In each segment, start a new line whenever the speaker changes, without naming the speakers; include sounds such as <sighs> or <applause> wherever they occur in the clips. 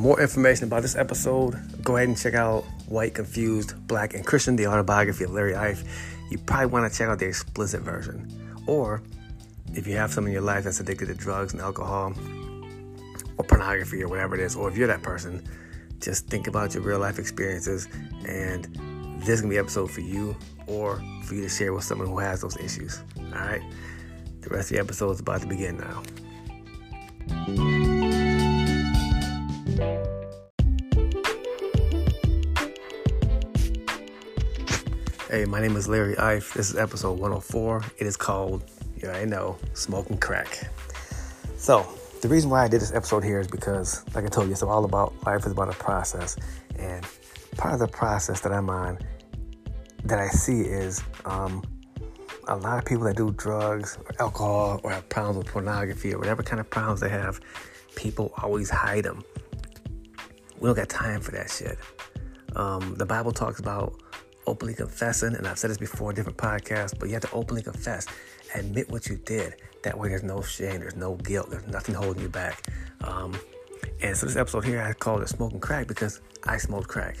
more information about this episode, go ahead and check out White, Confused, Black, and Christian, the autobiography of Larry Ife. You probably want to check out the explicit version. Or if you have someone in your life that's addicted to drugs and alcohol or pornography or whatever it is, or if you're that person, just think about your real life experiences and this is gonna be an episode for you or for you to share with someone who has those issues. All right. The rest of the episode is about to begin now. Hey, my name is Larry Ife. This is episode 104. It is called, know, I know, Smoking Crack. So, the reason why I did this episode here is because, like I told you, it's all about life is about a process. And part of the process that I'm on that I see is um, a lot of people that do drugs or alcohol or have problems with pornography or whatever kind of problems they have, people always hide them. We don't got time for that shit. Um, the Bible talks about openly confessing, and I've said this before in different podcasts, but you have to openly confess, admit what you did. That way, there's no shame, there's no guilt, there's nothing holding you back. Um, and so this episode here, I called it "Smoking Crack" because I smoked crack.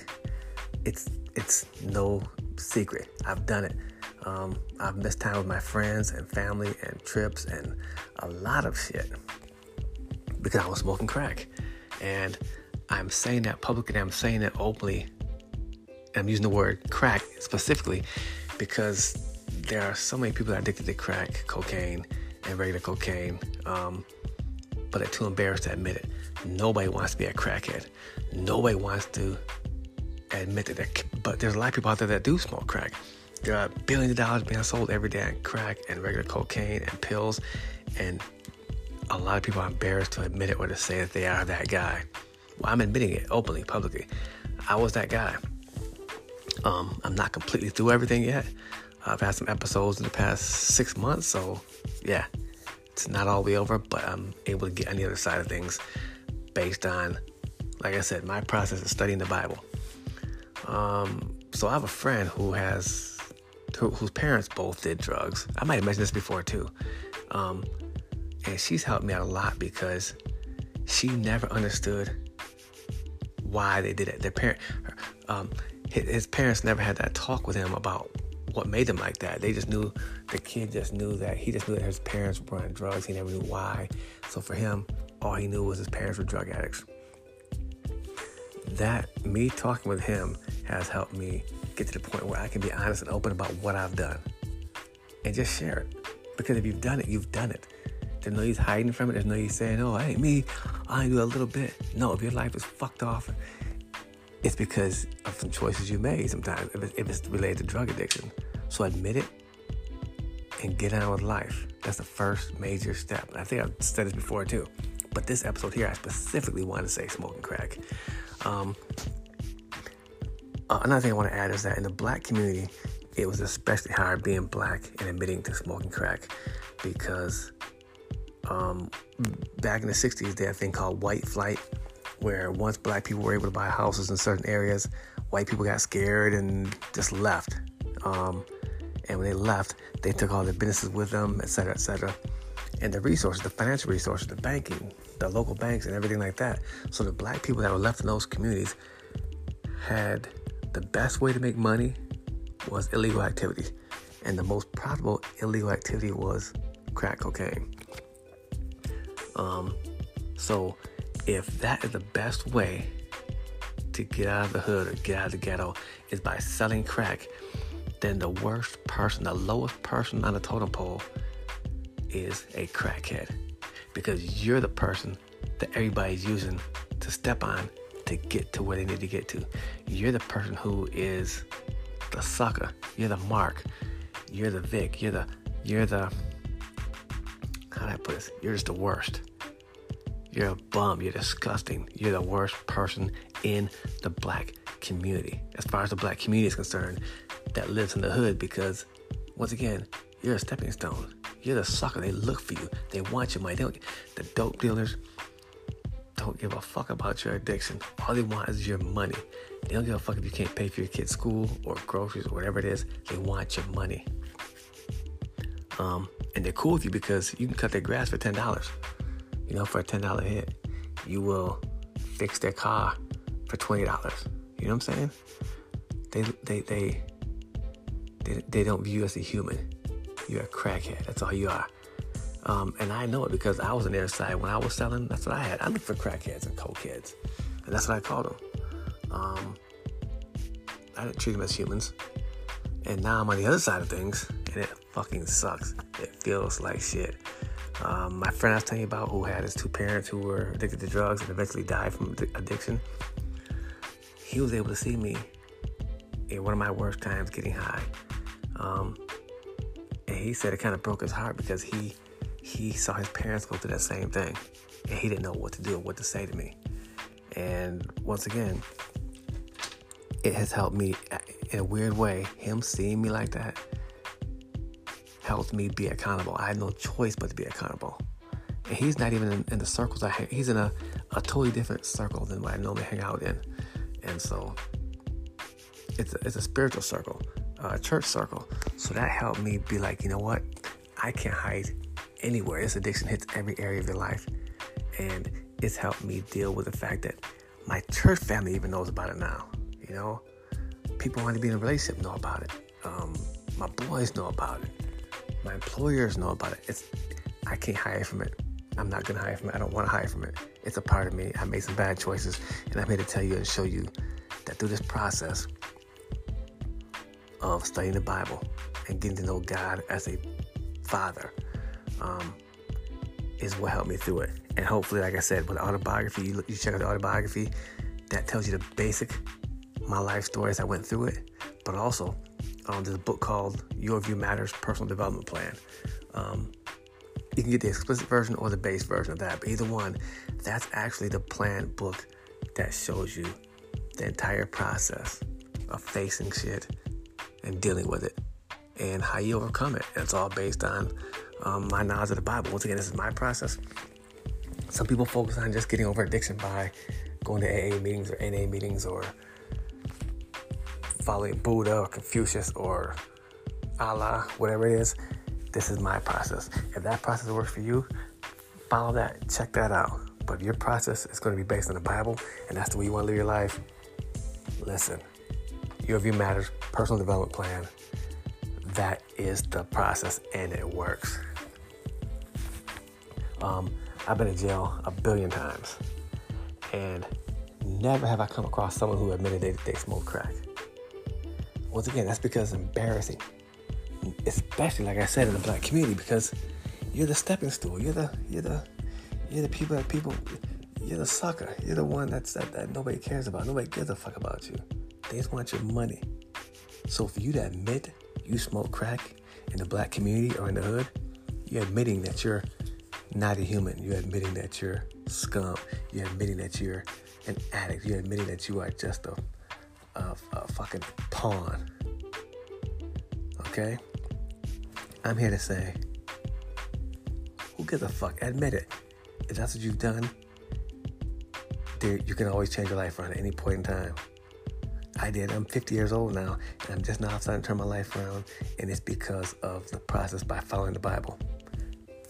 It's it's no secret. I've done it. Um, I've missed time with my friends and family and trips and a lot of shit because I was smoking crack. And I'm saying that publicly, I'm saying it openly. I'm using the word crack specifically because there are so many people that are addicted to crack, cocaine, and regular cocaine, um, but they're too embarrassed to admit it. Nobody wants to be a crackhead. Nobody wants to admit that. They're, But there's a lot of people out there that do smoke crack. There are billions of dollars being sold every day on crack and regular cocaine and pills, and a lot of people are embarrassed to admit it or to say that they are that guy. Well, I'm admitting it openly, publicly. I was that guy. Um, I'm not completely through everything yet. I've had some episodes in the past six months, so yeah, it's not all the way over, but I'm able to get on the other side of things based on, like I said, my process of studying the Bible. Um, so I have a friend who has, who, whose parents both did drugs. I might have mentioned this before too. Um, and she's helped me out a lot because she never understood why they did it. Their parent, um, his, parents never had that talk with him about what made him like that. They just knew the kid just knew that he just knew that his parents were on drugs. He never knew why. So for him, all he knew was his parents were drug addicts. That me talking with him has helped me get to the point where I can be honest and open about what I've done and just share it. Because if you've done it, you've done it. There's no use hiding from it. There's no use saying, "Oh, I ain't me. I do a little bit." No, if your life is fucked off, it's because of some choices you made. Sometimes, if it's, related to drug addiction, so admit it and get on with life. That's the first major step. And I think I've said this before too. But this episode here, I specifically want to say smoking crack. Um, another thing I want to add is that in the black community, it was especially hard being black and admitting to smoking crack because um, back in the 60s, they had a thing called white flight, where once black people were able to buy houses in certain areas, white people got scared and just left. Um, and when they left, they took all their businesses with them, et cetera, et cetera. And the resources, the financial resources, the banking, the local banks, and everything like that. So the black people that were left in those communities had the best way to make money was illegal activities. And the most profitable illegal activity was crack cocaine. Um, so if that is the best way to get out of the hood or get out of the ghetto is by selling crack, then the worst person, the lowest person on the totem pole is a crackhead. Because you're the person that everybody's using to step on to get to where they need to get to. You're the person who is the sucker. You're the mark. You're the Vic. You're the you're the how do I put this? You're just the worst. You're a bum. You're disgusting. You're the worst person in the black community. As far as the black community is concerned, that lives in the hood because once again, you're a stepping stone. You're the sucker. They look for you. They want your money. They don't, the dope dealers don't give a fuck about your addiction. All they want is your money. They don't give a fuck if you can't pay for your kid's school or groceries or whatever it is. They want your money. Um, and they're cool with you because you can cut their grass for ten dollars. You know, for a ten dollar hit, you will fix their car for twenty dollars. You know what I'm saying? They they they they, they don't view you as a human. You're a crackhead. That's all you are. Um, and I know it because I was on their side when I was selling. That's what I had. I looked for crackheads and cokeheads, and that's what I called them. Um, I didn't treat them as humans. And now I'm on the other side of things, and it fucking sucks. It feels like shit. Um, my friend I was telling you about, who had his two parents who were addicted to drugs and eventually died from addiction, he was able to see me in one of my worst times getting high. Um, and he said it kind of broke his heart because he he saw his parents go through that same thing, and he didn't know what to do or what to say to me. And once again, it has helped me in a weird way. Him seeing me like that helped me be accountable. I had no choice but to be accountable. And he's not even in, in the circles I hang. He's in a, a totally different circle than what I normally hang out in. And so it's a, it's a spiritual circle, a church circle. So that helped me be like, you know what? I can't hide anywhere. This addiction hits every area of your life. And it's helped me deal with the fact that my church family even knows about it now. You know, people want to be in a relationship know about it. Um, my boys know about it. My employers know about it. It's I can't hide from it. I'm not gonna hide from it. I don't want to hide from it. It's a part of me. I made some bad choices, and I'm here to tell you and show you that through this process of studying the Bible and getting to know God as a Father, um, is what helped me through it. And hopefully, like I said, with the autobiography, you, you check out the autobiography, that tells you the basic my life story as I went through it, but also um, there's a book called Your View Matters Personal Development Plan. Um, you can get the explicit version or the base version of that, but either one, that's actually the plan book that shows you the entire process of facing shit and dealing with it and how you overcome it. And it's all based on um, my knowledge of the Bible. Once again, this is my process. Some people focus on just getting over addiction by going to AA meetings or NA meetings or following Buddha or Confucius or Allah, whatever it is. This is my process. If that process works for you, follow that, check that out. But if your process is going to be based on the Bible and that's the way you want to live your life, listen. Your view matters, personal development plan. That is the process and it works. Um, I've been in jail a billion times and never have I come across someone who admitted they, they smoked crack. Once again, that's because it's embarrassing, especially like I said in the black community, because you're the stepping stool. You're the you're the you're the people that people you're the sucker. You're the one that's that, that nobody cares about. Nobody gives a fuck about you. They just want your money. So for you to admit you smoke crack in the black community or in the hood, you're admitting that you're not a human. You're admitting that you're scum. You're admitting that you're an addict. You're admitting that you are just a a, a fucking pawn. Okay? I'm here to say, who gives a fuck? Admit it. If that's what you've done, dude, you can always change your life around at any point in time. I did. I'm 50 years old now, and I'm just now starting to turn my life around, and it's because of the process by following the Bible.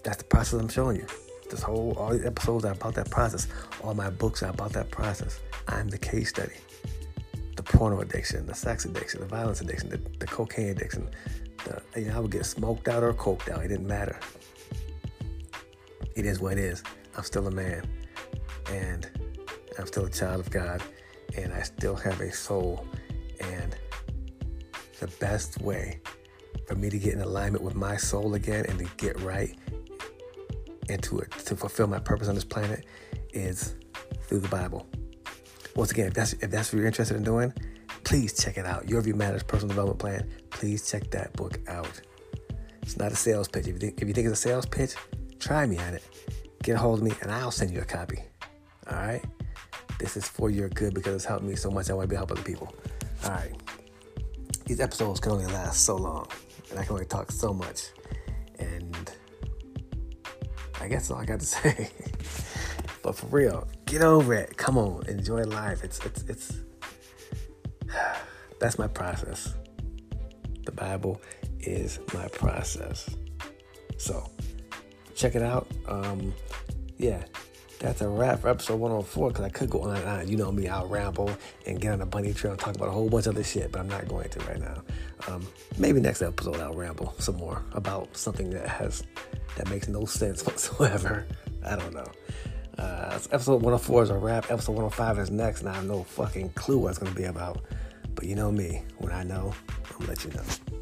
That's the process I'm showing you. This whole, all these episodes are about that process. All my books are about that process. I'm the case study the porno addiction, the sex addiction, the violence addiction, the, the cocaine addiction. The, you know, I would get smoked out or coked out. It didn't matter. It is what it is. I'm still a man, and I'm still a child of God, and I still have a soul. And the best way for me to get in alignment with my soul again and to get right and to, to fulfill my purpose on this planet is through the Bible. Once again, if that's if that's what you're interested in doing, please check it out. Your View Matters Personal Development Plan. Please check that book out. It's not a sales pitch. If you think, if you think it's a sales pitch, try me on it. Get a hold of me, and I'll send you a copy. All right. This is for your good because it's helped me so much. I want to be help other people. All right. These episodes can only last so long, and I can only talk so much. And I guess all I got to <laughs> say. But for real, get over it. Come on, enjoy life. It's it's it's <sighs> that's my process. The Bible is my process. So check it out. Um, yeah, that's a wrap for episode 104 because I could go on and on. You know me, I'll ramble and get on a bunny trail and talk about a whole bunch of other shit, but I'm not going to right now. Um, maybe next episode I'll ramble some more about something that has that makes no sense <laughs> whatsoever. I don't know. Uh, episode 104 is a wrap. Episode 105 is next, and I have no fucking clue what it's going to be about. But you know me, when I know, I'm going to let you know.